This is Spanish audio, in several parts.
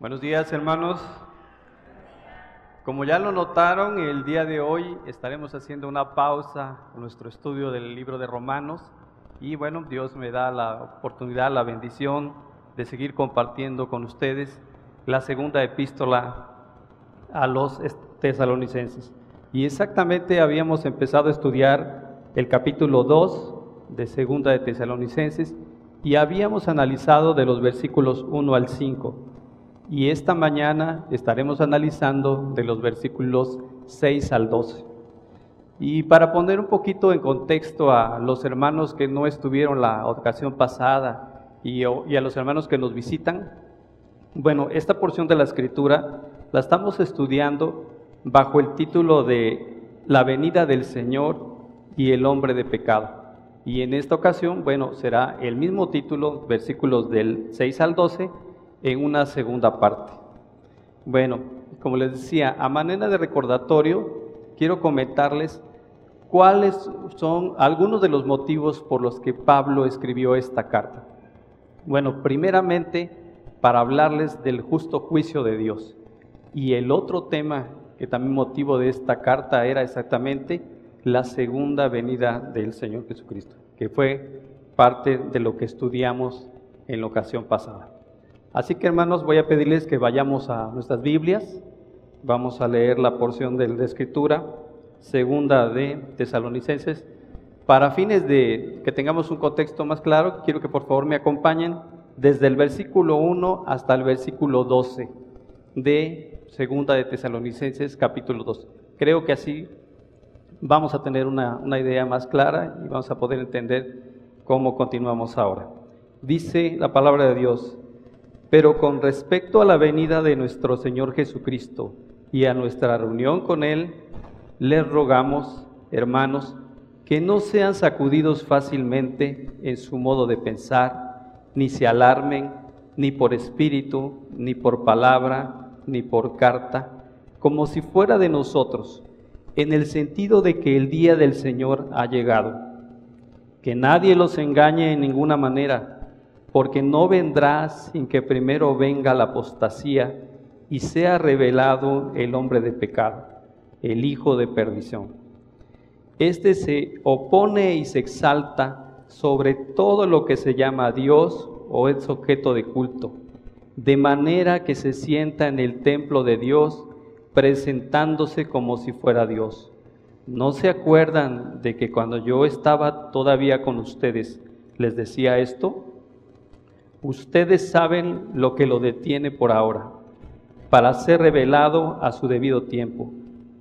Buenos días hermanos. Como ya lo notaron, el día de hoy estaremos haciendo una pausa en nuestro estudio del libro de Romanos y bueno, Dios me da la oportunidad, la bendición de seguir compartiendo con ustedes la segunda epístola a los tesalonicenses. Y exactamente habíamos empezado a estudiar el capítulo 2 de segunda de tesalonicenses y habíamos analizado de los versículos 1 al 5. Y esta mañana estaremos analizando de los versículos 6 al 12. Y para poner un poquito en contexto a los hermanos que no estuvieron la ocasión pasada y, a los hermanos que nos visitan, bueno, esta porción de la escritura la estamos estudiando bajo el título de La venida del Señor y el hombre de pecado. Y en esta ocasión, bueno, será el mismo título, versículos del 6 al 12, en una segunda parte. Bueno, como les decía, a manera de recordatorio, quiero comentarles cuáles son algunos de los motivos por los que Pablo escribió esta carta. Bueno, primeramente, para hablarles del justo juicio de Dios. Y el otro tema que también motivo de esta carta era exactamente la segunda venida del Señor Jesucristo, que fue parte de lo que estudiamos en la ocasión pasada. Así que hermanos, voy a pedirles que vayamos a nuestras Biblias. Vamos a leer la porción de la Escritura, segunda de Tesalonicenses. Para fines de que tengamos un contexto más claro, quiero que por favor me acompañen desde el versículo 1 hasta el versículo 12 de segunda de Tesalonicenses capítulo 2. Creo que así vamos a tener una, una idea más clara y vamos a poder entender cómo continuamos ahora. Dice la palabra de Dios, pero con respecto a la venida de nuestro Señor Jesucristo y a nuestra reunión con Él, les rogamos, hermanos, que no sean sacudidos fácilmente en su modo de pensar, ni se alarmen, ni por espíritu, ni por palabra, ni por carta, como si fuera de nosotros, en el sentido de que el día del Señor ha llegado. Que nadie los engañe en ninguna manera porque no vendrá sin que primero venga la apostasía y sea revelado el hombre de pecado, el hijo de perdición. Este se opone y se exalta sobre todo lo que se llama Dios o es objeto de culto, de manera que se sienta en el templo de Dios presentándose como si fuera Dios. ¿No se acuerdan de que cuando yo estaba todavía con ustedes les decía esto? Ustedes saben lo que lo detiene por ahora, para ser revelado a su debido tiempo,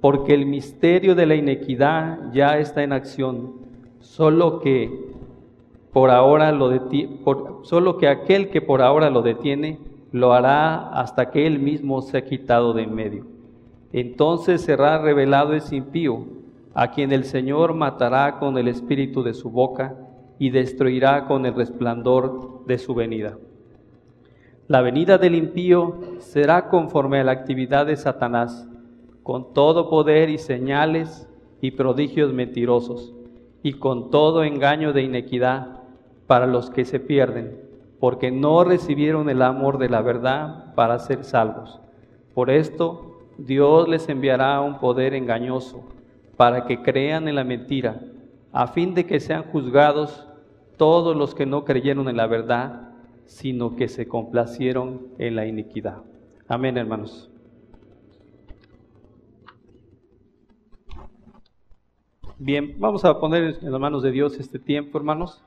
porque el misterio de la inequidad ya está en acción, solo que por ahora lo detiene, solo que aquel que por ahora lo detiene lo hará hasta que él mismo se ha quitado de en medio. Entonces será revelado ese impío, a quien el Señor matará con el espíritu de su boca y destruirá con el resplandor de su venida. La venida del impío será conforme a la actividad de Satanás, con todo poder y señales y prodigios mentirosos, y con todo engaño de inequidad para los que se pierden, porque no recibieron el amor de la verdad para ser salvos. Por esto Dios les enviará un poder engañoso para que crean en la mentira, a fin de que sean juzgados todos los que no creyeron en la verdad, sino que se complacieron en la iniquidad. Amén, hermanos. Bien, vamos a poner en las manos de Dios este tiempo, hermanos.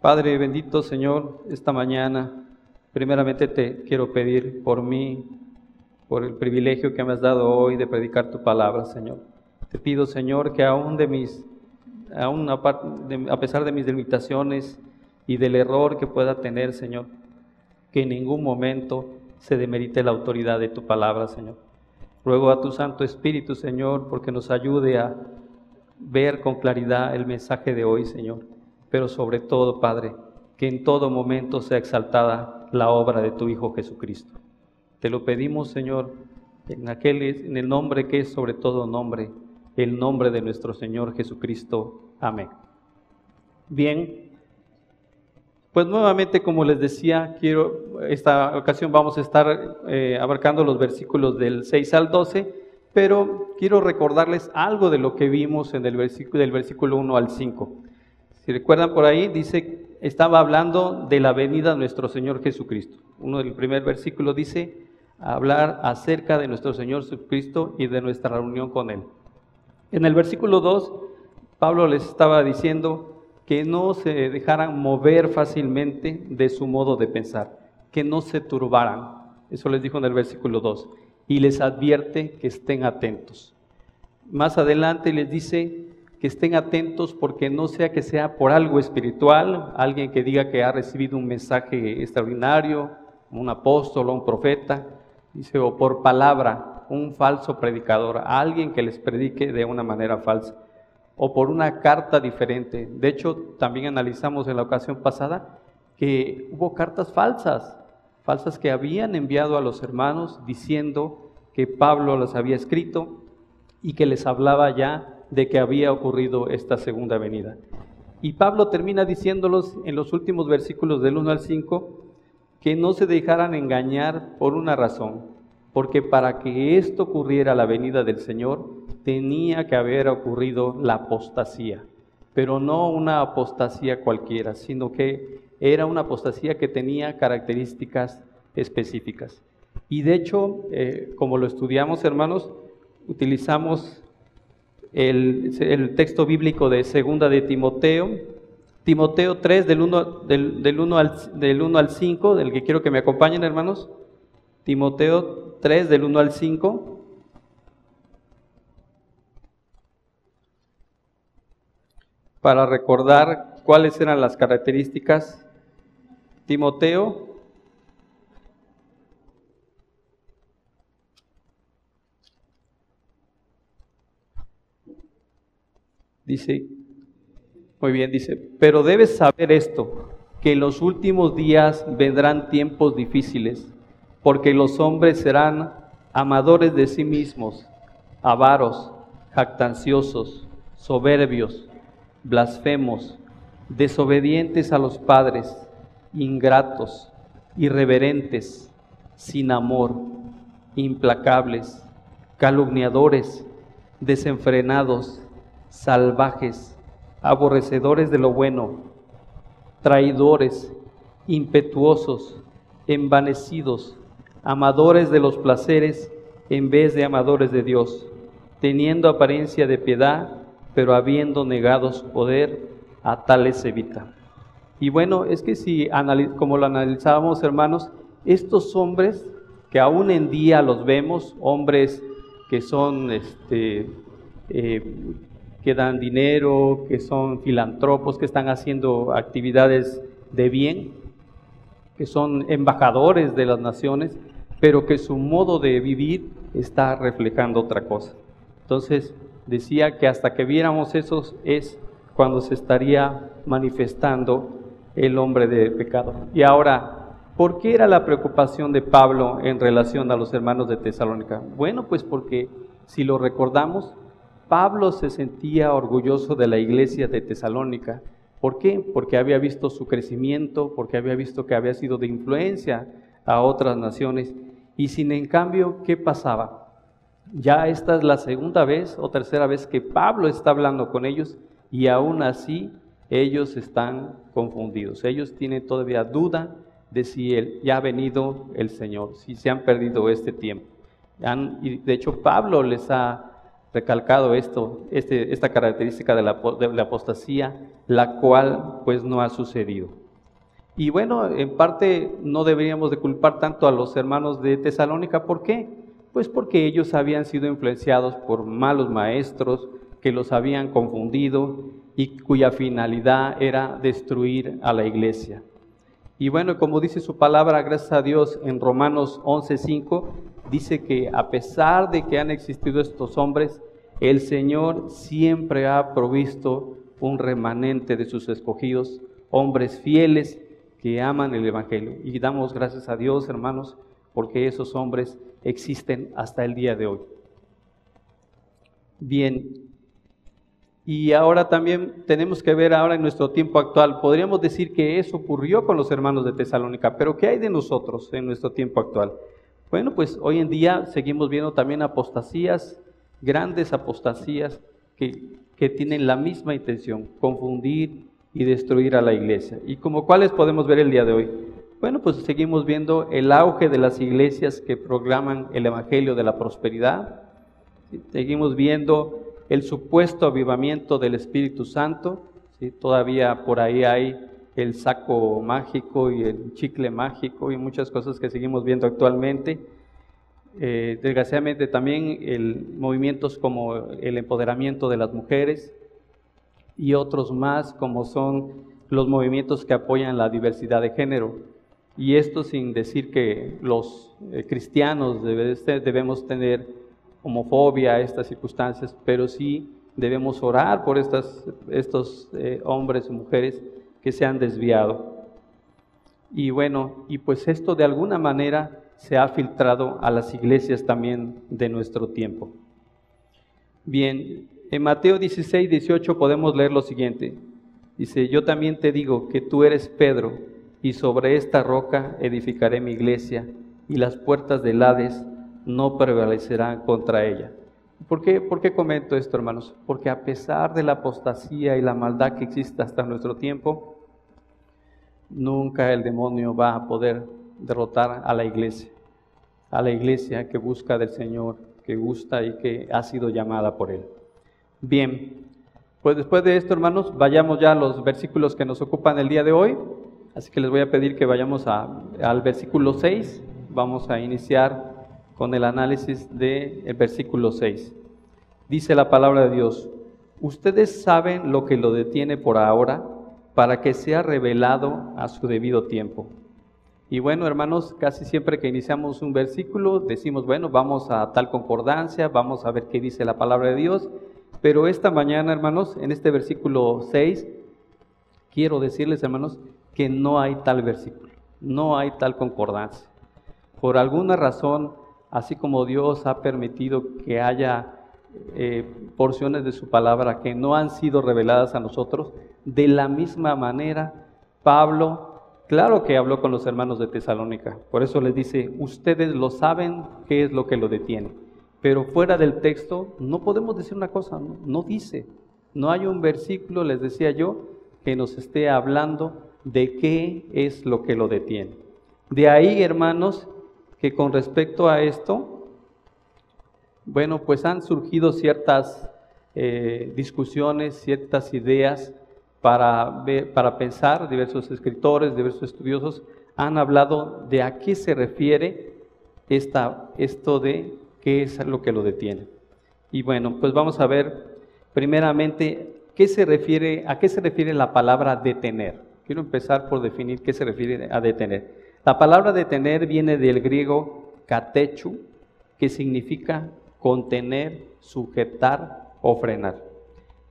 Padre bendito Señor, esta mañana, primeramente te quiero pedir por mí, por el privilegio que me has dado hoy de predicar tu palabra, Señor. Te pido, Señor, que aún de mis a pesar de mis limitaciones y del error que pueda tener, Señor, que en ningún momento se demerite la autoridad de tu palabra, Señor. Ruego a tu Santo Espíritu, Señor, porque nos ayude a ver con claridad el mensaje de hoy, Señor. Pero sobre todo, Padre, que en todo momento sea exaltada la obra de tu Hijo Jesucristo. Te lo pedimos, Señor, en, aquel, en el nombre que es sobre todo nombre, el nombre de nuestro Señor Jesucristo. Amén. Bien, Pues nuevamente, como les decía, quiero, esta ocasión vamos a estar eh, abarcando los versículos del 6 al 12, pero quiero recordarles algo de lo que vimos en el versículo, del versículo 1 al 5. Si recuerdan por ahí, dice, estaba hablando de la venida de nuestro Señor Jesucristo. Uno del primer versículo dice, hablar acerca de nuestro Señor Jesucristo y de nuestra reunión con Él. En el versículo 2, Pablo les estaba diciendo, que no se dejaran mover fácilmente de su modo de pensar, que no se turbaran. Eso les dijo en el versículo 2. Y les advierte que estén atentos. Más adelante les dice que estén atentos porque no sea que sea por algo espiritual, alguien que diga que ha recibido un mensaje extraordinario, un apóstol o un profeta, dice, o por palabra, un falso predicador, alguien que les predique de una manera falsa o por una carta diferente. De hecho, también analizamos en la ocasión pasada que hubo cartas falsas, falsas que habían enviado a los hermanos diciendo que Pablo las había escrito y que les hablaba ya de que había ocurrido esta segunda venida. Y Pablo termina diciéndolos en los últimos versículos del 1 al 5 que no se dejaran engañar por una razón, porque para que esto ocurriera la venida del Señor, tenía que haber ocurrido la apostasía, pero no una apostasía cualquiera, sino que era una apostasía que tenía características específicas. Y de hecho, eh, como lo estudiamos, hermanos, utilizamos el, texto bíblico de segunda de Timoteo, Timoteo 3 del 1, del, del 1 al, del 1 al 5, del que quiero que me acompañen, hermanos. Timoteo 3 del 1 al 5. para recordar cuáles eran las características. Timoteo dice, muy bien, dice, pero debes saber esto, que en los últimos días vendrán tiempos difíciles, porque los hombres serán amadores de sí mismos, avaros, jactanciosos, soberbios blasfemos, desobedientes a los padres, ingratos, irreverentes, sin amor, implacables, calumniadores, desenfrenados, salvajes, aborrecedores de lo bueno, traidores, impetuosos, envanecidos, amadores de los placeres en vez de amadores de Dios, teniendo apariencia de piedad, pero habiendo negado su poder, a tales evita. Y bueno, es que si, como lo analizábamos hermanos, estos hombres que aún en día los vemos, hombres que son, este, eh, que dan dinero, que son filantropos, que están haciendo actividades de bien, que son embajadores de las naciones, pero que su modo de vivir está reflejando otra cosa. Entonces, decía que hasta que viéramos eso es cuando se estaría manifestando el hombre de pecado. Y ahora, ¿por qué era la preocupación de Pablo en relación a los hermanos de Tesalónica? Bueno, pues porque si lo recordamos, Pablo se sentía orgulloso de la iglesia de Tesalónica. ¿Por qué? Porque había visto su crecimiento, porque había visto que había sido de influencia a otras naciones. Y sin en cambio, ¿qué pasaba? Ya esta es la segunda vez o tercera vez que Pablo está hablando con ellos y aún así ellos están confundidos. Ellos tienen todavía duda de si ya ha venido el Señor, si se han perdido este tiempo. y de hecho Pablo les ha recalcado esto, este, esta característica de la, de la apostasía, la cual pues no ha sucedido. Y bueno, en parte no deberíamos de culpar tanto a los hermanos de Tesalónica, ¿por qué? Pues porque ellos habían sido influenciados por malos maestros que los habían confundido y cuya finalidad era destruir a la iglesia. Y bueno, como dice su palabra, gracias a Dios, en Romanos 11:5, dice que a pesar de que han existido estos hombres, el Señor siempre ha provisto un remanente de sus escogidos, hombres fieles que aman el Evangelio. Y damos gracias a Dios, hermanos, porque esos hombres existen hasta el día de hoy. Bien, Y ahora también tenemos que ver ahora en nuestro tiempo actual. Podríamos decir que eso ocurrió con los hermanos de Tesalónica, pero ¿qué hay de nosotros en nuestro tiempo actual? Bueno, pues hoy en día seguimos viendo también apostasías, grandes apostasías que, que tienen la misma intención, confundir y destruir a la iglesia. ¿Y como cuáles podemos ver el día de hoy? Bueno, pues seguimos viendo el auge de las iglesias que proclaman el Evangelio de la Prosperidad. Seguimos viendo el supuesto avivamiento del Espíritu Santo. ¿sí? Todavía por ahí hay el saco mágico y el chicle mágico y muchas cosas que seguimos viendo actualmente. Eh, desgraciadamente también el, movimientos como el empoderamiento de las mujeres y otros más como son los movimientos que apoyan la diversidad de género. Y esto sin decir que los eh, cristianos debemos tener homofobia a estas circunstancias, pero sí debemos orar por estas, estos eh, hombres y mujeres que se han desviado. Y bueno, y pues esto de alguna manera se ha filtrado a las iglesias también de nuestro tiempo. Bien, en Mateo 16, 18 podemos leer lo siguiente. Dice, yo también te digo que tú eres Pedro, y sobre esta roca edificaré mi iglesia, y las puertas del Hades no prevalecerán contra ella. ¿Por qué, ¿Por qué comento esto, hermanos? Porque a pesar de la apostasía y la maldad que existe hasta nuestro tiempo, nunca el demonio va a poder derrotar a la iglesia, a la iglesia que busca del Señor, que gusta y que ha sido llamada por Él. Bien, pues después de esto, hermanos, vayamos ya a los versículos que nos ocupan el día de hoy. Así que les voy a pedir que vayamos al versículo 6. Vamos a iniciar con el análisis del versículo 6. Dice la palabra de Dios, ustedes saben lo que lo detiene por ahora para que sea revelado a su debido tiempo. Y bueno, hermanos, casi siempre que iniciamos un versículo decimos, bueno, vamos a tal concordancia, vamos a ver qué dice la palabra de Dios. Pero esta mañana, hermanos, en este versículo 6, quiero decirles, hermanos, que no hay tal versículo, no hay tal concordancia. Por alguna razón, así como Dios ha permitido que haya eh, porciones de su palabra que no han sido reveladas a nosotros, de la misma manera, Pablo, claro que habló con los hermanos de Tesalónica, por eso les dice, ustedes lo saben qué es lo que lo detiene, pero fuera del texto no podemos decir una cosa, no, dice, no hay un versículo, les decía yo, que nos esté hablando de qué es lo que lo detiene. De ahí, hermanos, que con respecto a esto, bueno, pues han surgido ciertas eh, discusiones, ciertas ideas para, para pensar, diversos escritores, diversos estudiosos han hablado de a qué se refiere esta, esto de qué es lo que lo detiene. Y bueno, pues vamos a ver primeramente qué se refiere, a qué se refiere la palabra detener. Quiero empezar por definir qué se refiere a detener. La palabra detener viene del griego katechu, que significa contener, sujetar o frenar.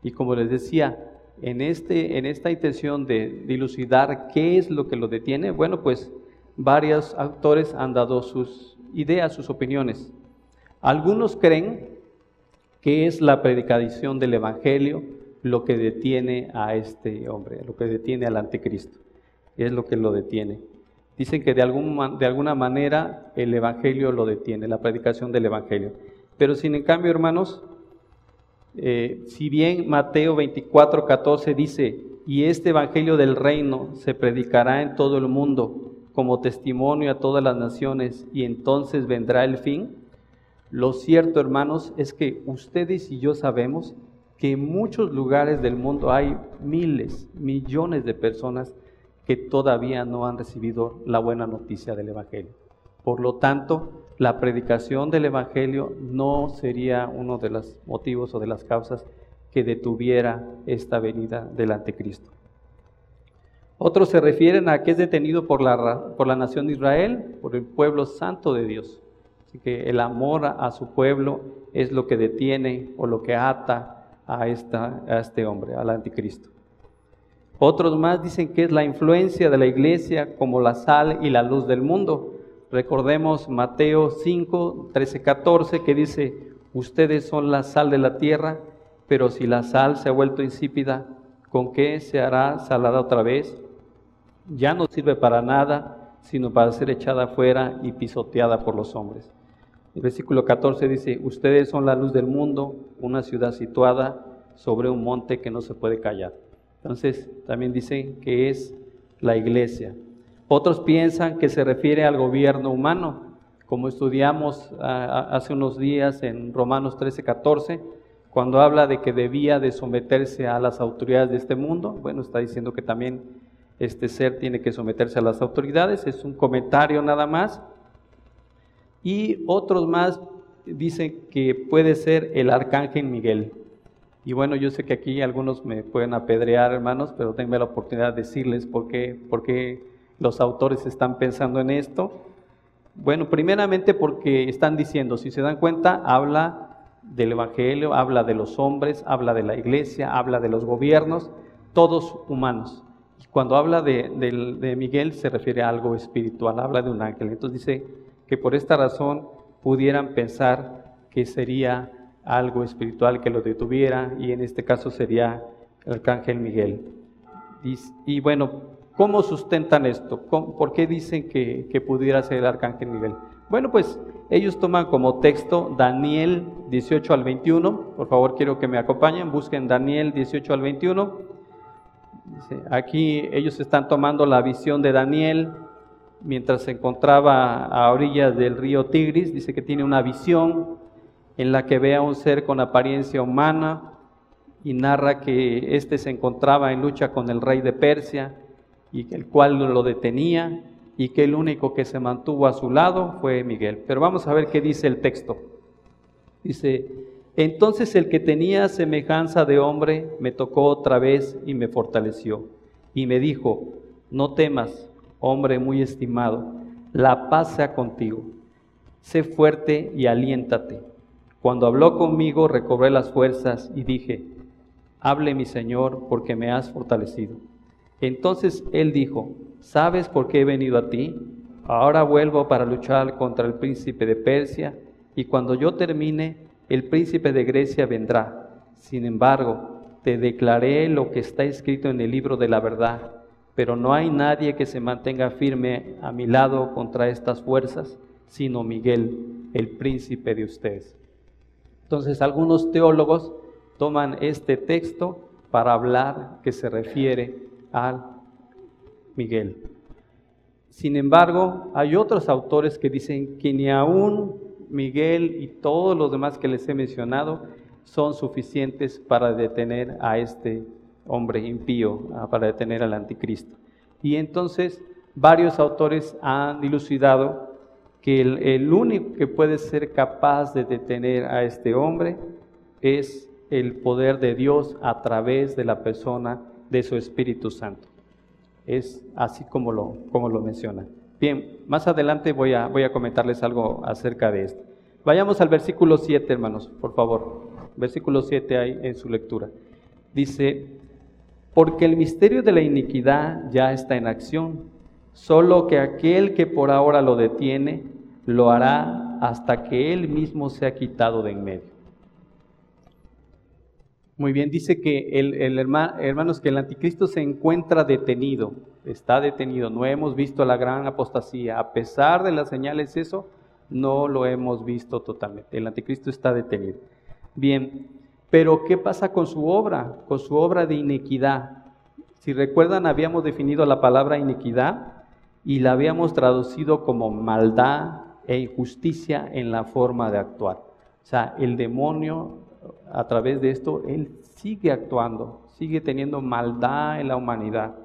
Y como les decía, en, este, en esta intención de dilucidar qué es lo que lo detiene, bueno, pues varios autores han dado sus ideas, sus opiniones. Algunos creen que es la predicación del Evangelio lo que detiene a este hombre, lo que detiene al anticristo, es lo que lo detiene. Dicen que de, algún, de alguna manera el Evangelio lo detiene, la predicación del Evangelio. Pero sin en cambio, hermanos, eh, si bien Mateo 24, 14 dice, y este Evangelio del reino se predicará en todo el mundo como testimonio a todas las naciones y entonces vendrá el fin, lo cierto, hermanos, es que ustedes y yo sabemos que en muchos lugares del mundo hay miles, millones de personas que todavía no han recibido la buena noticia del Evangelio. Por lo tanto, la predicación del Evangelio no sería uno de los motivos o de las causas que detuviera esta venida del anticristo. Otros se refieren a que es detenido por la, por la nación de Israel, por el pueblo santo de Dios. Que el amor a su pueblo es lo que detiene o lo que ata a, esta, a este hombre, al anticristo. Otros más dicen que es la influencia de la iglesia como la sal y la luz del mundo. Recordemos Mateo 5, 13, 14 que dice, ustedes son la sal de la tierra Pero si la sal se ha vuelto insípida, ¿con qué se hará salada otra vez? Ya no sirve para nada, sino para ser echada afuera y pisoteada por los hombres. El versículo 14 dice, ustedes son la luz del mundo, una ciudad situada sobre un monte que no se puede callar. Entonces, también dice que es la iglesia. Otros piensan que se refiere al gobierno humano, como estudiamos ah, hace unos días en Romanos 13, 14, cuando habla de que debía de someterse a las autoridades de este mundo. Bueno, está diciendo que también este ser tiene que someterse a las autoridades, es un comentario nada más. Y otros más dicen que puede ser el arcángel Miguel. Y bueno, yo sé que aquí algunos me pueden apedrear, hermanos, pero tengo la oportunidad de decirles por qué, por qué los autores están pensando en esto. Bueno, primeramente porque están diciendo, si se dan cuenta, habla del Evangelio, habla de los hombres, habla de la iglesia, habla de los gobiernos, todos humanos. Y cuando habla de, de Miguel se refiere a algo espiritual, habla de un ángel. Entonces dice que por esta razón pudieran pensar que sería algo espiritual que lo detuviera y en este caso sería el arcángel Miguel. Y, bueno, ¿cómo sustentan esto? ¿Por qué dicen que, que, pudiera ser el arcángel Miguel? Bueno, pues ellos toman como texto Daniel 18 al 21. Por favor, quiero que me acompañen, busquen Daniel 18 al 21. Aquí ellos están tomando la visión de Daniel mientras se encontraba a orillas del río Tigris. Dice que tiene una visión en la que ve a un ser con apariencia humana y narra que éste se encontraba en lucha con el rey de Persia y el cual lo detenía y que el único que se mantuvo a su lado fue Miguel. Pero vamos a ver qué dice el texto. Dice, entonces el que tenía semejanza de hombre me tocó otra vez y me fortaleció y me dijo, no temas, hombre muy estimado, la paz sea contigo, sé fuerte y aliéntate cuando habló conmigo, recobré las fuerzas y dije, hable mi Señor, porque me has fortalecido. Entonces él dijo, ¿sabes por qué he venido a ti? Ahora vuelvo para luchar contra el príncipe de Persia, y cuando yo termine, el príncipe de Grecia vendrá. Sin embargo, te declaré lo que está escrito en el libro de la verdad, pero no hay nadie que se mantenga firme a mi lado contra estas fuerzas, sino Miguel, el príncipe de ustedes. Entonces algunos teólogos toman este texto para hablar que se refiere al Miguel. Sin embargo, hay otros autores que dicen que ni aún Miguel y todos los demás que les he mencionado son suficientes para detener a este hombre impío, ah, para detener al anticristo. Y entonces varios autores han dilucidado que el, único que puede ser capaz de detener a este hombre es el poder de Dios a través de la persona de su Espíritu Santo. Es así como lo, como lo menciona. Bien, más adelante voy a, voy a comentarles algo acerca de esto. Vayamos al versículo 7, hermanos, por favor. Versículo 7 hay en su lectura. Dice, porque el misterio de la iniquidad ya está en acción solo que aquel que por ahora lo detiene, lo hará hasta que él mismo sea quitado de en medio. Muy bien, dice que el, hermano, hermanos, que el anticristo se encuentra detenido, está detenido. No hemos visto la gran apostasía. A pesar de las señales, eso no lo hemos visto totalmente. El anticristo está detenido. Bien, pero ¿qué pasa con su obra? Con su obra de inequidad. Si recuerdan, habíamos definido la palabra iniquidad y la habíamos traducido como maldad e injusticia en la forma de actuar. O sea, el demonio a través de esto, él sigue actuando, sigue teniendo maldad en la humanidad.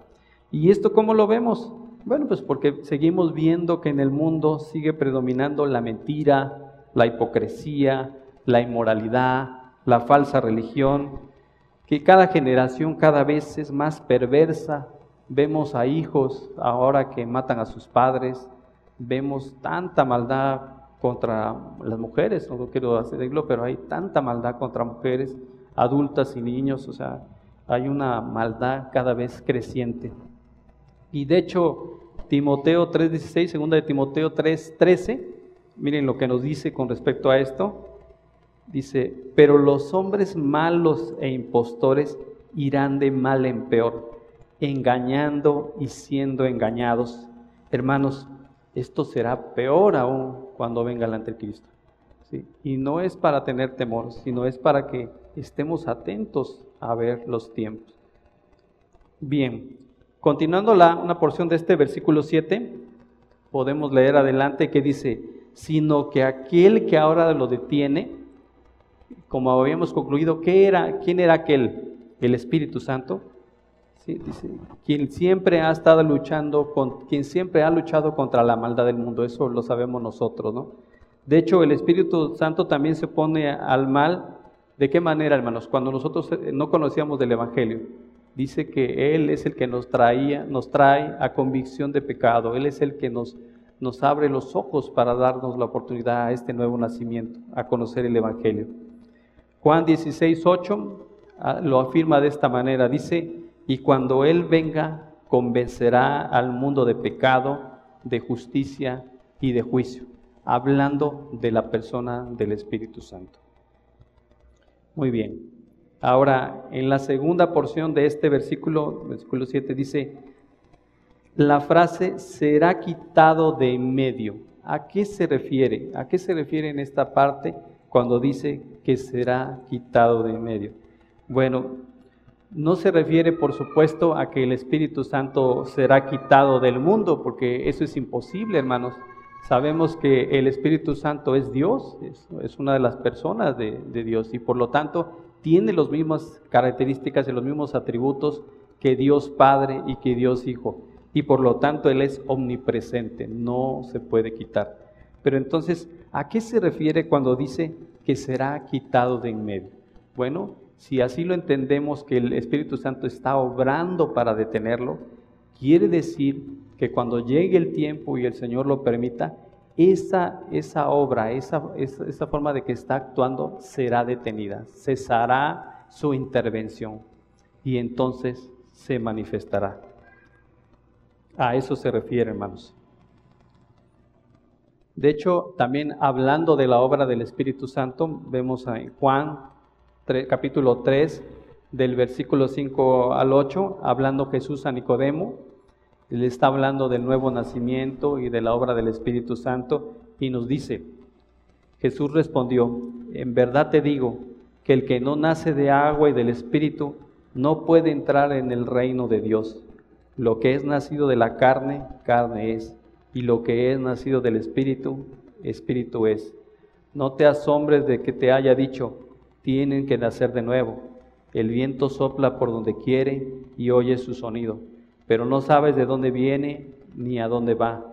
¿Y esto cómo lo vemos? Bueno, pues porque seguimos viendo que en el mundo sigue predominando la mentira, la hipocresía, la inmoralidad, la falsa religión, que cada generación cada vez es más perversa, Vemos a hijos ahora que matan a sus padres, vemos tanta maldad contra las mujeres, no quiero hacerlo, pero hay tanta maldad contra mujeres, adultas y niños, o sea, hay una maldad cada vez creciente. Y de hecho, Timoteo 3:16, segunda de Timoteo 3:13, miren lo que nos dice con respecto a esto. Dice, pero los hombres malos e impostores irán de mal en peor, engañando y siendo engañados. Hermanos, esto será peor aún cuando venga el anticristo. ¿sí? Y no es para tener temor, sino es para que estemos atentos a ver los tiempos. Bien, continuando la, una porción de este versículo 7, podemos leer adelante que dice, sino que aquel que ahora lo detiene, como habíamos concluido, ¿qué era, ¿quién era aquel? El Espíritu Santo. Quien siempre ha estado luchando, con, quien siempre ha luchado contra la maldad del mundo, eso lo sabemos nosotros, ¿no? De hecho, el Espíritu Santo también se pone al mal. ¿De qué manera, hermanos? Cuando nosotros eh, no conocíamos del Evangelio, dice que Él es el que nos traía, nos trae a convicción de pecado. Él es el que nos, nos abre los ojos para darnos la oportunidad a este nuevo nacimiento, a conocer el Evangelio. Juan 16, 8 ah, lo afirma de esta manera. Dice, y cuando Él venga, convencerá al mundo de pecado, de justicia y de juicio hablando de la persona del Espíritu Santo. Muy bien. Ahora, en la segunda porción de este versículo, versículo 7, dice, la frase será quitado de en medio. ¿A qué se refiere? ¿A qué se refiere en esta parte cuando dice que será quitado de en medio? Bueno, no se refiere, por supuesto, a que el Espíritu Santo será quitado del mundo, porque eso es imposible, hermanos. Sabemos que el Espíritu Santo es Dios, es, una de las personas de, Dios y por lo tanto tiene las mismas características y los mismos atributos que Dios Padre y que Dios Hijo. Y por lo tanto Él es omnipresente, no se puede quitar. Pero entonces, ¿a qué se refiere cuando dice que será quitado de en medio? Bueno, si así lo entendemos que el Espíritu Santo está obrando para detenerlo, quiere decir que cuando llegue el tiempo y el Señor lo permita, esa, esa obra, esa, esa, forma de que está actuando será detenida, cesará su intervención y entonces se manifestará. A eso se refiere, hermanos. De hecho, también hablando de la obra del Espíritu Santo, vemos en Juan capítulo 3, del versículo 5 al 8, hablando Jesús a Nicodemo, él está hablando del nuevo nacimiento y de la obra del Espíritu Santo y nos dice, Jesús respondió, en verdad te digo que el que no nace de agua y del Espíritu no puede entrar en el reino de Dios. Lo que es nacido de la carne, carne es, y lo que es nacido del Espíritu, Espíritu es. No te asombres de que te haya dicho, tienen que nacer de nuevo. El viento sopla por donde quiere y oye su sonido pero no sabes de dónde viene ni a dónde va.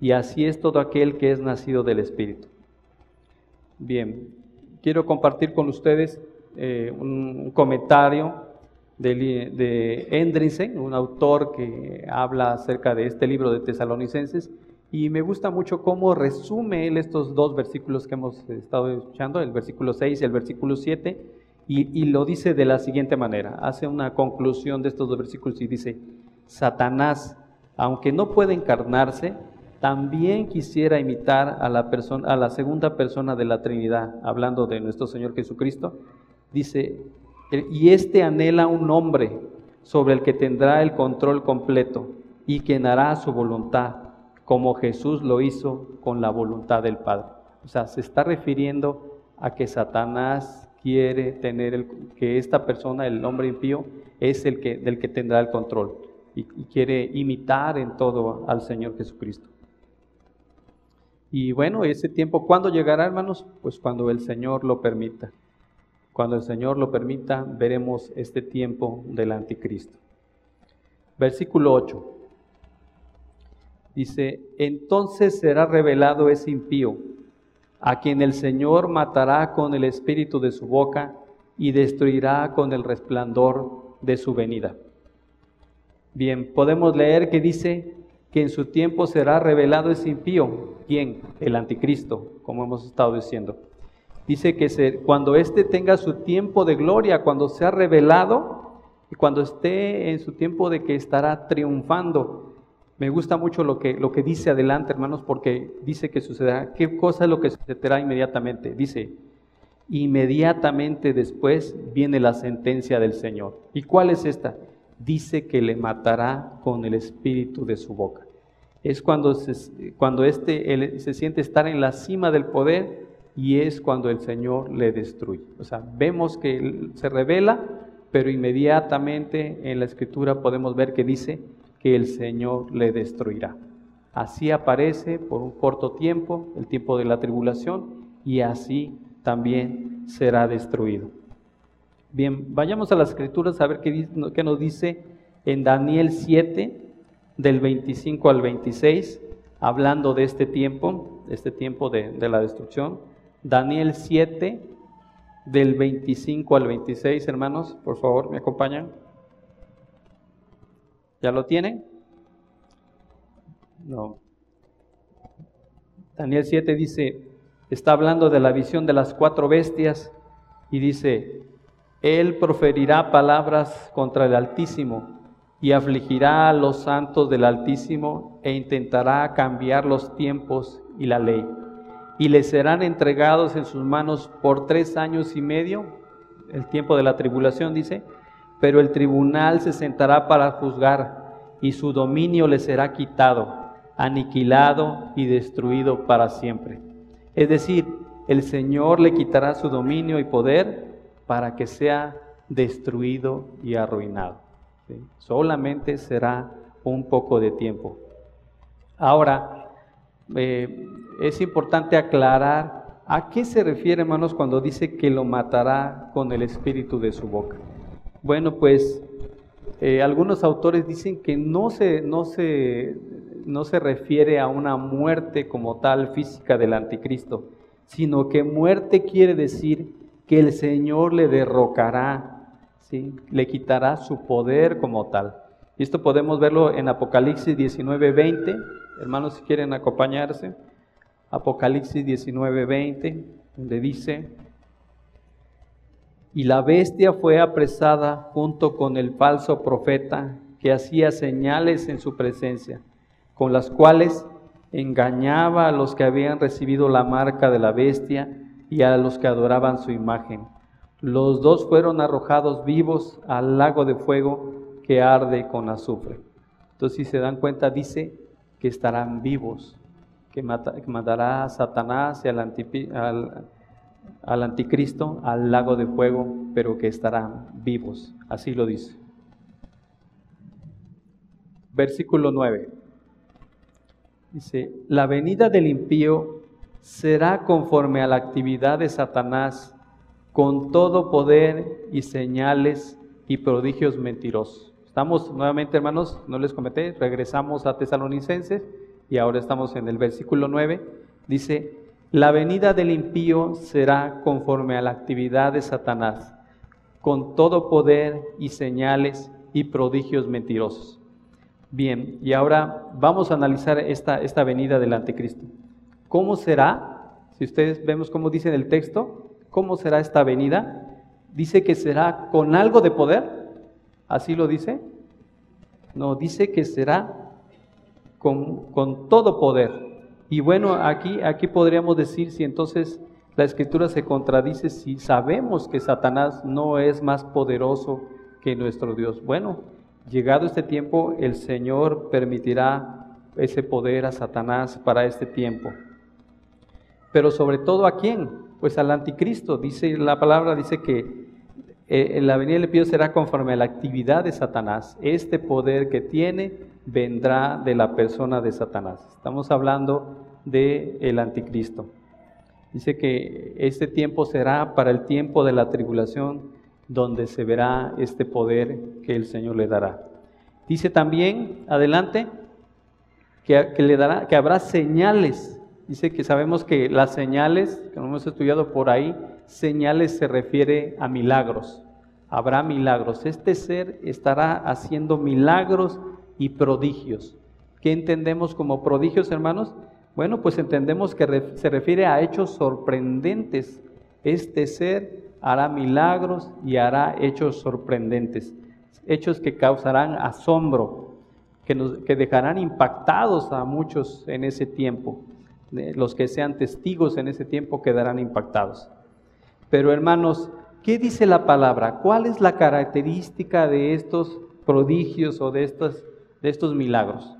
Y así es todo aquel que es nacido del Espíritu. Bien, quiero compartir con ustedes eh, un, comentario de, de Endrinsen, un autor que habla acerca de este libro de Tesalonicenses, y me gusta mucho cómo resume él estos dos versículos que hemos estado escuchando, el versículo 6 y el versículo 7, y, lo dice de la siguiente manera, hace una conclusión de estos dos versículos y dice, Satanás, aunque no puede encarnarse, también quisiera imitar a la, a la segunda persona de la Trinidad, hablando de nuestro Señor Jesucristo. Dice, y este anhela un hombre sobre el que tendrá el control completo y quien hará su voluntad, como Jesús lo hizo con la voluntad del Padre. O sea, se está refiriendo a que Satanás quiere tener el, que esta persona, el hombre impío, es el que, del que tendrá el control y, quiere imitar en todo al Señor Jesucristo. Y bueno, ese tiempo, ¿cuándo llegará, hermanos? Pues cuando el Señor lo permita. Cuando el Señor lo permita, veremos este tiempo del anticristo. Versículo 8. Dice, entonces será revelado ese impío, a quien el Señor matará con el espíritu de su boca y destruirá con el resplandor de su venida. Bien, podemos leer que dice que en su tiempo será revelado ese impío. ¿Quién? El anticristo, como hemos estado diciendo. Dice que cuando éste tenga su tiempo de gloria, cuando sea revelado y cuando esté en su tiempo de que estará triunfando. Me gusta mucho lo que, lo que dice adelante, hermanos, porque dice que sucederá. ¿Qué cosa es lo que sucederá inmediatamente? Dice, Inmediatamente después viene la sentencia del Señor. ¿Y cuál es esta? Dice que le matará con el espíritu de su boca. Es cuando, cuando este, se siente estar en la cima del poder y es cuando el Señor le destruye. O sea, vemos que se revela, pero inmediatamente en la escritura podemos ver que dice que el Señor le destruirá. Así aparece por un corto tiempo, el tiempo de la tribulación, y así también será destruido. Bien, vayamos a las escrituras a ver qué, qué nos dice en Daniel 7, del 25 al 26, hablando de este tiempo, este tiempo de, de la destrucción. Daniel 7, del 25 al 26, hermanos, por favor, me acompañan. ¿Ya lo tienen? No. Daniel 7 dice, está hablando de la visión de las cuatro bestias y dice, Él proferirá palabras contra el Altísimo y afligirá a los santos del Altísimo e intentará cambiar los tiempos y la ley. Y les serán entregados en sus manos por tres años y medio, el tiempo de la tribulación dice, pero el tribunal se sentará para juzgar y su dominio le será quitado, aniquilado y destruido para siempre. Es decir, el Señor le quitará su dominio y poder para que sea destruido y arruinado. Solamente será un poco de tiempo. Ahora, eh, es importante aclarar a qué se refiere, hermanos, cuando dice que lo matará con el espíritu de su boca. Bueno, pues eh, algunos autores dicen que no se, no se no se refiere a una muerte como tal física del anticristo, sino que muerte quiere decir que el Señor le derrocará, ¿sí? le quitará su poder como tal. Y esto podemos verlo en Apocalipsis 19, 20. Hermanos, si quieren acompañarse, Apocalipsis 19, 20, donde dice, y la bestia fue apresada junto con el falso profeta que hacía señales en su presencia con las cuales engañaba a los que habían recibido la marca de la bestia y a los que adoraban su imagen. Los dos fueron arrojados vivos al lago de fuego que arde con azufre. Entonces, si se dan cuenta, dice que estarán vivos, que, mandará a Satanás y al, al anticristo al lago de fuego, pero que estarán vivos. Así lo dice. Versículo 9. Dice, la venida del impío será conforme a la actividad de Satanás con todo poder y señales y prodigios mentirosos. Estamos nuevamente, hermanos, no les comenté, regresamos a Tesalonicenses y ahora estamos en el versículo 9. Dice, la venida del impío será conforme a la actividad de Satanás, con todo poder y señales y prodigios mentirosos. Bien, y ahora vamos a analizar esta, esta venida del anticristo. ¿Cómo será? Si ustedes vemos cómo dice en el texto, ¿cómo será esta venida? Dice que será con algo de poder, así lo dice. No, dice que será con, con todo poder. Y bueno, aquí, aquí podríamos decir si entonces la escritura se contradice si sabemos que Satanás no es más poderoso que nuestro Dios. Bueno, Llegado este tiempo, el Señor permitirá ese poder a Satanás para este tiempo. Pero sobre todo a quién? Pues al anticristo. Dice la palabra, dice que eh, la venida del pío será conforme a la actividad de Satanás. Este poder que tiene vendrá de la persona de Satanás. Estamos hablando del el anticristo. Dice que este tiempo será para el tiempo de la tribulación donde se verá este poder que el Señor le dará. Dice también, adelante, que, le dará, que habrá señales. Dice que sabemos que las señales, que hemos estudiado por ahí, señales se refiere a milagros. Habrá milagros. Este ser estará haciendo milagros y prodigios. ¿Qué entendemos como prodigios, hermanos? Bueno, pues entendemos que se refiere a hechos sorprendentes. Este ser hará milagros y hará hechos sorprendentes, hechos que causarán asombro, que, nos, que dejarán impactados a muchos en ese tiempo. Los que sean testigos en ese tiempo quedarán impactados. Pero hermanos, ¿qué dice la palabra? ¿Cuál es la característica de estos prodigios o de estos, de estos milagros?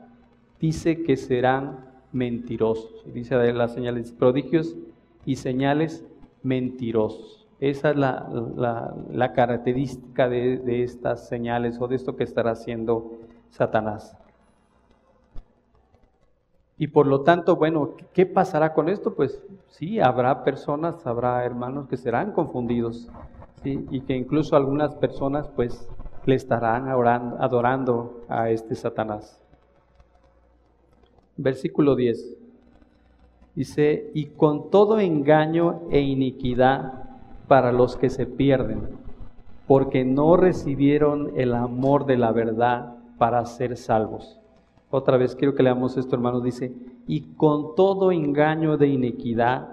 Dice que serán mentirosos. Dice de las señales, prodigios y señales mentirosos. Esa es la, característica de, de estas señales o de esto que estará haciendo Satanás. Y por lo tanto, bueno, ¿qué pasará con esto? Pues sí, habrá personas, habrá hermanos que serán confundidos, ¿sí? y que incluso algunas personas pues le estarán adorando a este Satanás. Versículo 10. Dice, y con todo engaño e iniquidad para los que se pierden, porque no recibieron el amor de la verdad para ser salvos. Otra vez quiero que leamos esto, hermanos. Dice, y con todo engaño de iniquidad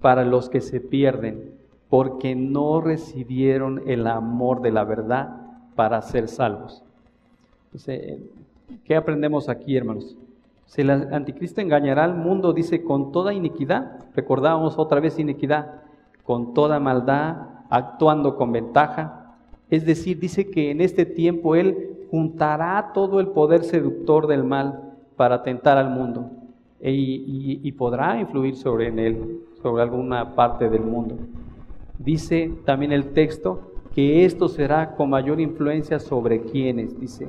para los que se pierden, porque no recibieron el amor de la verdad para ser salvos. Dice, ¿qué aprendemos aquí, hermanos? Si el anticristo engañará al mundo, dice, con toda iniquidad. Recordábamos otra vez iniquidad, con toda maldad, actuando con ventaja. Es decir, dice que en este tiempo él juntará todo el poder seductor del mal para tentar al mundo e, y, podrá influir sobre él, sobre alguna parte del mundo. Dice también el texto que esto será con mayor influencia sobre quienes, dice,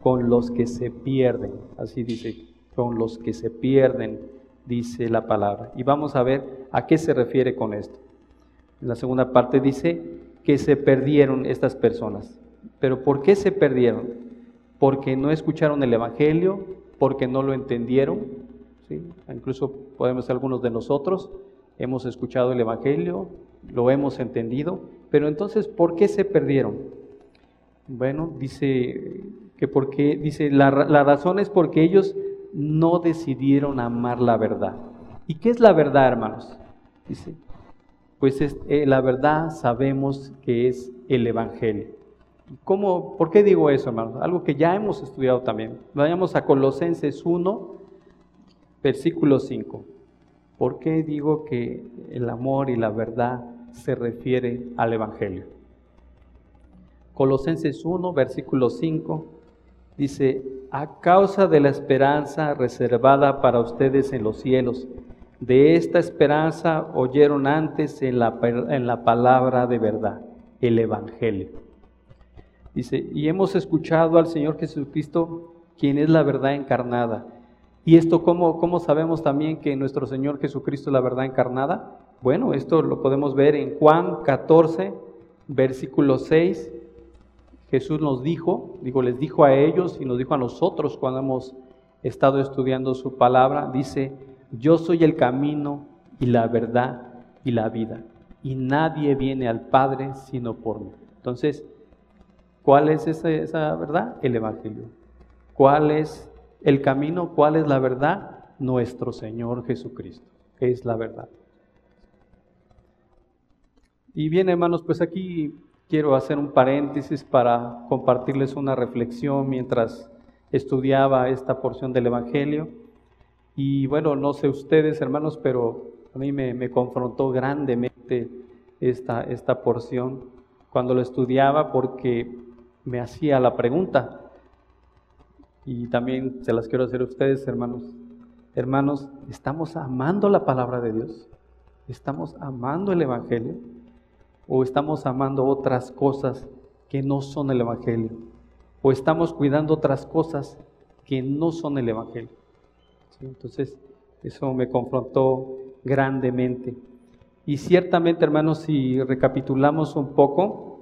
con los que se pierden, así dice, con los que se pierden, dice la palabra. Y vamos a ver a qué se refiere con esto. En la segunda parte dice que se perdieron estas personas. Pero ¿por qué se perdieron? porque no escucharon el Evangelio, porque no lo entendieron. ¿sí? Incluso podemos algunos de nosotros, hemos escuchado el Evangelio, lo hemos entendido, pero entonces, ¿por qué se perdieron? Bueno, dice que porque, dice, la, razón es porque ellos no decidieron amar la verdad. ¿Y qué es la verdad, hermanos? Dice, pues eh, la verdad sabemos que es el Evangelio. ¿Cómo, ¿Por qué digo eso, hermanos? Algo que ya hemos estudiado también. Vayamos a Colosenses 1, versículo 5. ¿Por qué digo que el amor y la verdad se refiere al Evangelio? Colosenses 1, versículo 5, dice, a causa de la esperanza reservada para ustedes en los cielos, de esta esperanza oyeron antes en la, en la palabra de verdad, el Evangelio Dice, y hemos escuchado al Señor Jesucristo, quien es la verdad encarnada. ¿Y esto cómo, cómo sabemos también que nuestro Señor Jesucristo es la verdad encarnada? Bueno, esto lo podemos ver en Juan 14, versículo 6. Jesús nos dijo, digo, les dijo a ellos y nos dijo a nosotros cuando hemos estado estudiando su palabra, dice, yo soy el camino y la verdad y la vida, y nadie viene al Padre sino por mí. Entonces, ¿Cuál es esa, verdad? El Evangelio. ¿Cuál es el camino? ¿Cuál es la verdad? Nuestro Señor Jesucristo. Es la verdad. Y bien, hermanos, pues aquí quiero hacer un paréntesis para compartirles una reflexión mientras estudiaba esta porción del Evangelio. Y bueno, no sé ustedes, hermanos, pero a mí me, confrontó grandemente esta, esta porción cuando lo estudiaba porque me hacía la pregunta, y también se las quiero hacer a ustedes, hermanos. Hermanos, ¿estamos amando la palabra de Dios? ¿Estamos amando el Evangelio? ¿O estamos amando otras cosas que no son el Evangelio? ¿O estamos cuidando otras cosas que no son el Evangelio? Entonces, eso me confrontó grandemente. Y ciertamente, hermanos, si recapitulamos un poco,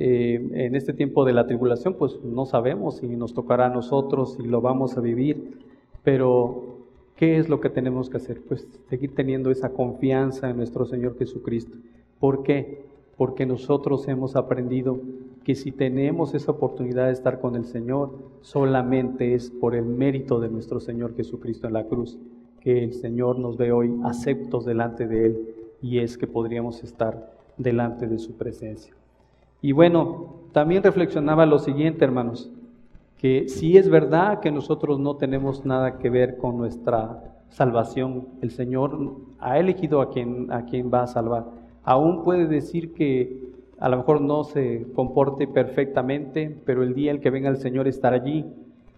eh, en este tiempo de la tribulación, pues no sabemos si nos tocará a nosotros, si lo vamos a vivir, pero ¿qué es lo que tenemos que hacer? Pues seguir teniendo esa confianza en nuestro Señor Jesucristo. ¿Por qué? Porque nosotros hemos aprendido que si tenemos esa oportunidad de estar con el Señor, solamente es por el mérito de nuestro Señor Jesucristo en la cruz, que el Señor nos ve hoy aceptos delante de Él y es que podríamos estar delante de su presencia. Y bueno, también reflexionaba lo siguiente, hermanos, que si es verdad que nosotros no tenemos nada que ver con nuestra salvación, el Señor ha elegido a quien, a va a salvar, aún puede decir que a lo mejor no se comporte perfectamente, pero el día en que venga el Señor estará allí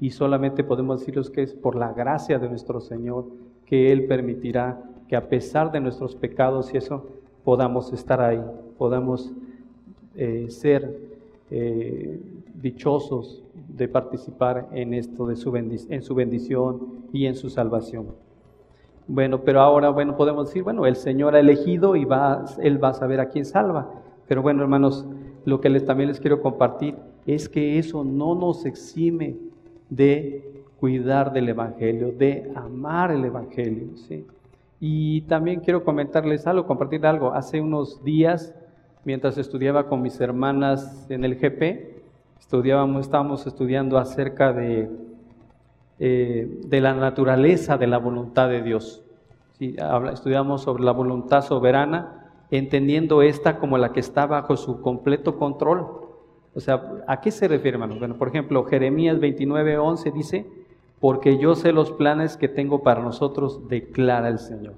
y solamente podemos deciros que es por la gracia de nuestro Señor que Él permitirá que a pesar de nuestros pecados y eso, podamos estar ahí, podamos eh, ser eh, dichosos de participar en esto, de su en su bendición y en su salvación. Bueno, pero ahora, bueno, podemos decir, bueno, el Señor ha elegido y va, Él va a saber a quién salva. Pero bueno, hermanos, lo que les, también les quiero compartir es que eso no nos exime de cuidar del Evangelio, de amar el Evangelio. ¿sí? Y también quiero comentarles algo, compartir algo. Hace unos días, mientras estudiaba con mis hermanas en el GP, estudiábamos, estábamos estudiando acerca de, eh, de la naturaleza de la voluntad de Dios. ¿sí? Estudiamos sobre la voluntad soberana, entendiendo esta como la que está bajo su completo control. O sea, ¿a qué se refiere? Bueno, por ejemplo, Jeremías 29, 11 dice, porque yo sé los planes que tengo para nosotros, declara el Señor.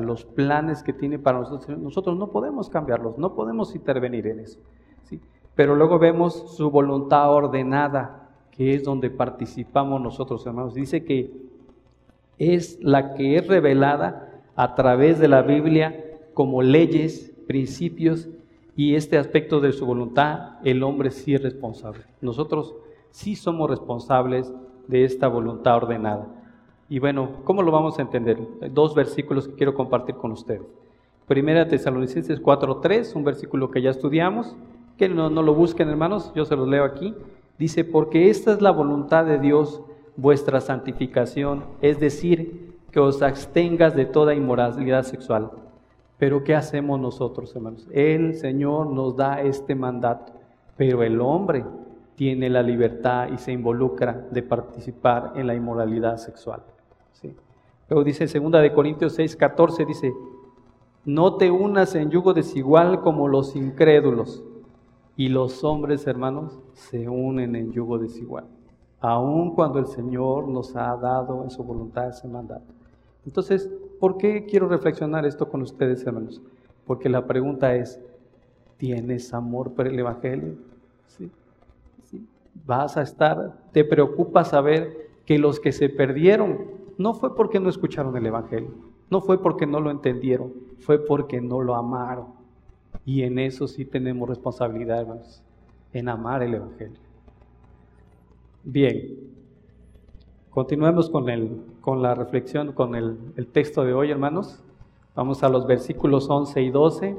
Los planes que tiene para nosotros, nosotros no podemos cambiarlos, no podemos intervenir en eso. ¿sí? Pero luego vemos su voluntad ordenada, que es donde participamos nosotros, hermanos. Dice que es la que es revelada a través de la Biblia como leyes, principios y este aspecto de su voluntad, el hombre sí es responsable. Nosotros sí somos responsables de esta voluntad ordenada. Y bueno, ¿cómo lo vamos a entender? Dos versículos que quiero compartir con ustedes. Primera Tesalonicenses 4.3, un versículo que ya estudiamos, que no, no lo busquen hermanos, yo se los leo aquí. Dice, porque esta es la voluntad de Dios, vuestra santificación, es decir, que os abstengas de toda inmoralidad sexual pero ¿qué hacemos nosotros, hermanos? El Señor nos da este mandato, pero el hombre tiene la libertad y se involucra de participar en la inmoralidad sexual. ¿Sí? Luego dice 2 de Corintios 6, 14, dice, no te unas en yugo desigual como los incrédulos. Y los hombres, hermanos, se unen en yugo desigual, aun cuando el Señor nos ha dado en su voluntad ese mandato. Entonces, ¿por qué quiero reflexionar esto con ustedes, hermanos? Porque la pregunta es, ¿tienes amor por el Evangelio? ¿Sí? ¿Vas a estar, te preocupa saber que los que se perdieron no fue porque no escucharon el Evangelio, no fue porque no lo entendieron, fue porque no lo amaron. Y en eso sí tenemos responsabilidad, hermanos, en amar el Evangelio. Bien, continuemos con el, con la reflexión, con el, texto de hoy, hermanos. Vamos a los versículos 11 y 12.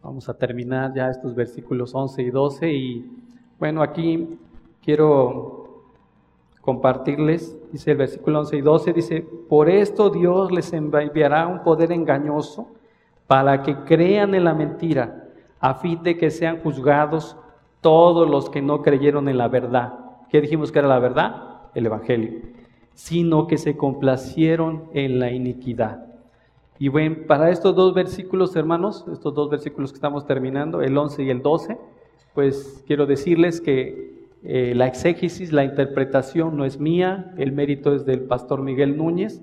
Vamos a terminar ya estos versículos 11 y 12 y bueno, aquí quiero compartirles, dice el versículo 11 y 12, dice, por esto Dios les enviará un poder engañoso para que crean en la mentira, a fin de que sean juzgados todos los que no creyeron en la verdad. ¿Qué dijimos que era la verdad? El Evangelio sino que se complacieron en la iniquidad. Y bueno, para estos dos versículos, hermanos, estos dos versículos que estamos terminando, el 11 y el 12, pues quiero decirles que eh, la exégesis, la interpretación no es mía, el mérito es del pastor Miguel Núñez.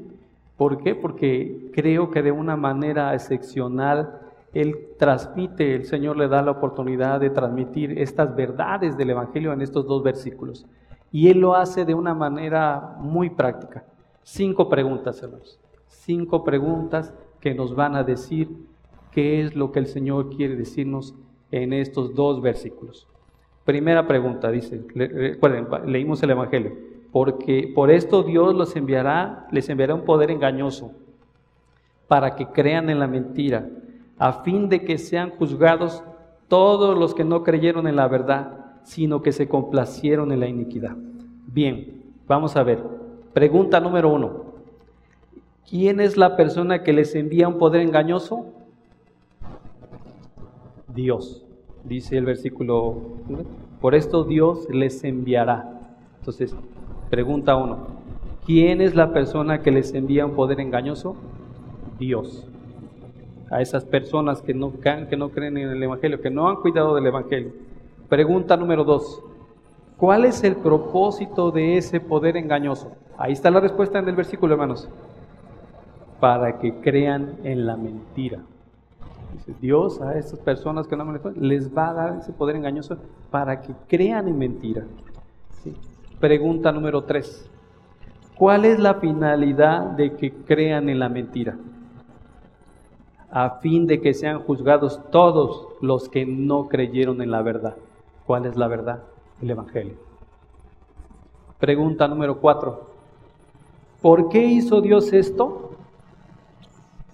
¿Por qué? Porque creo que de una manera excepcional él transmite, el Señor le da la oportunidad de transmitir estas verdades del Evangelio en estos dos versículos. Y Él lo hace de una manera muy práctica. Cinco preguntas, hermanos. Cinco preguntas que nos van a decir qué es lo que el Señor quiere decirnos en estos dos versículos. Primera pregunta, dice, recuerden, leímos el Evangelio, porque por esto Dios los enviará, les enviará un poder engañoso para que crean en la mentira, a fin de que sean juzgados todos los que no creyeron en la verdad sino que se complacieron en la iniquidad. Bien, vamos a ver. Pregunta número uno. ¿Quién es la persona que les envía un poder engañoso? Dios, dice el versículo. Por esto Dios les enviará. Entonces, pregunta uno. ¿Quién es la persona que les envía un poder engañoso? Dios. A esas personas que no, que no creen en el Evangelio, que no han cuidado del Evangelio. Pregunta número dos. ¿Cuál es el propósito de ese poder engañoso? Ahí está la respuesta en el versículo, hermanos. Para que crean en la mentira. Dios a estas personas que no aman les va a dar ese poder engañoso para que crean en mentira. Pregunta número tres. ¿Cuál es la finalidad de que crean en la mentira? A fin de que sean juzgados todos los que no creyeron en la verdad. ¿Cuál es la verdad? El Evangelio. Pregunta número cuatro. ¿Por qué hizo Dios esto?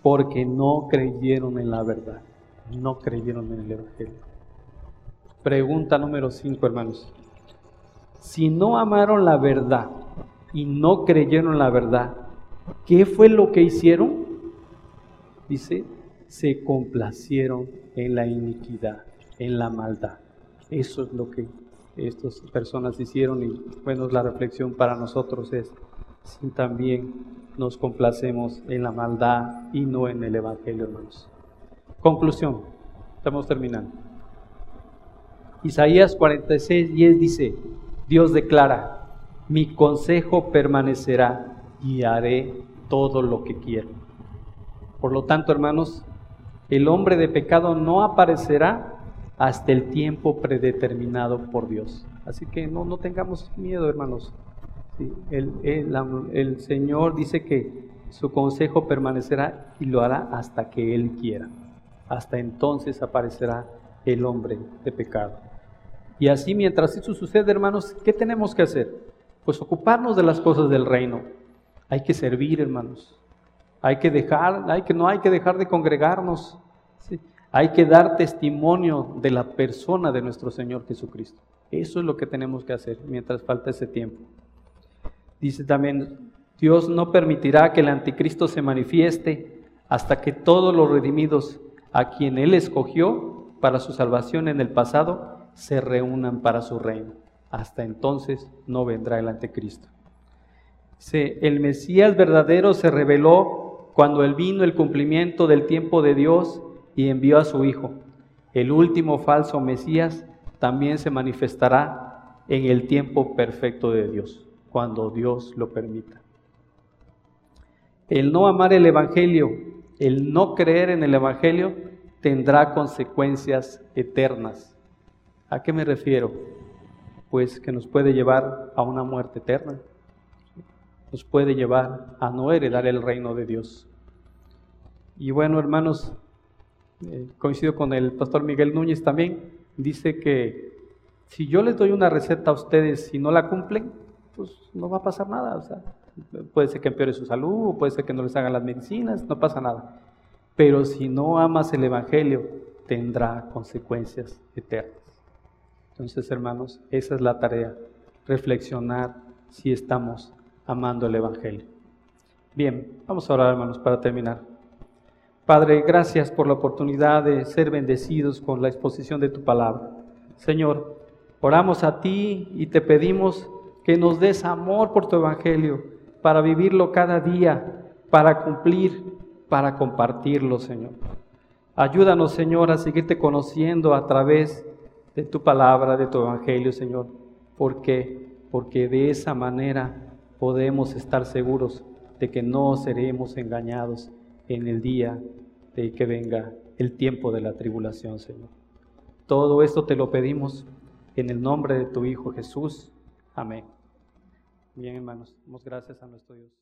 Porque no creyeron en la verdad. No creyeron en el Evangelio. Pregunta número cinco, hermanos. Si no amaron la verdad y no creyeron la verdad, ¿qué fue lo que hicieron? Dice, se complacieron en la iniquidad, en la maldad. Eso es lo que estas personas hicieron y bueno, la reflexión para nosotros es si también nos complacemos en la maldad y no en el Evangelio, hermanos. Conclusión, estamos terminando. Isaías 46, 10 dice, Dios declara, mi consejo permanecerá y haré todo lo que quiero. Por lo tanto, hermanos, el hombre de pecado no aparecerá hasta el tiempo predeterminado por Dios. Así que no, no tengamos miedo, hermanos. El, Señor dice que su consejo permanecerá y lo hará hasta que Él quiera. Hasta entonces aparecerá el hombre de pecado. Y así mientras eso sucede, hermanos, ¿qué tenemos que hacer? Pues ocuparnos de las cosas del reino. Hay que servir, hermanos. Hay que dejar, hay que no hay que dejar de congregarnos. Hay que dar testimonio de la persona de nuestro Señor Jesucristo. Eso es lo que tenemos que hacer mientras falta ese tiempo. Dice también, Dios no permitirá que el anticristo se manifieste hasta que todos los redimidos a quien Él escogió para su salvación en el pasado se reúnan para su reino. Hasta entonces no vendrá el anticristo. el Mesías verdadero se reveló cuando él vino el cumplimiento del tiempo de Dios y envió a su Hijo. El último falso Mesías también se manifestará en el tiempo perfecto de Dios, cuando Dios lo permita. El no amar el Evangelio, el no creer en el Evangelio, tendrá consecuencias eternas. ¿A qué me refiero? Pues que nos puede llevar a una muerte eterna, nos puede llevar a no heredar el reino de Dios. Y bueno, hermanos, eh, coincido con el pastor Miguel Núñez también, dice que si yo les doy una receta a ustedes y no la cumplen, pues no va a pasar nada. O sea, puede ser que empeore su salud, puede ser que no les hagan las medicinas, no pasa nada. Pero si no amas el Evangelio, tendrá consecuencias eternas. Entonces, hermanos, esa es la tarea, reflexionar si estamos amando el Evangelio. Bien, vamos a orar, hermanos, para terminar. Padre, gracias por la oportunidad de ser bendecidos con la exposición de tu palabra. Señor, oramos a ti y te pedimos que nos des amor por tu evangelio para vivirlo cada día, para cumplir, para compartirlo, Señor. Ayúdanos, Señor, a seguirte conociendo a través de tu palabra, de tu evangelio, Señor. ¿Por qué? Porque de esa manera podemos estar seguros de que no seremos engañados en el día de que venga el tiempo de la tribulación, Señor. Todo esto te lo pedimos en el nombre de tu Hijo Jesús. Amén. Bien, hermanos, damos gracias a nuestro Dios.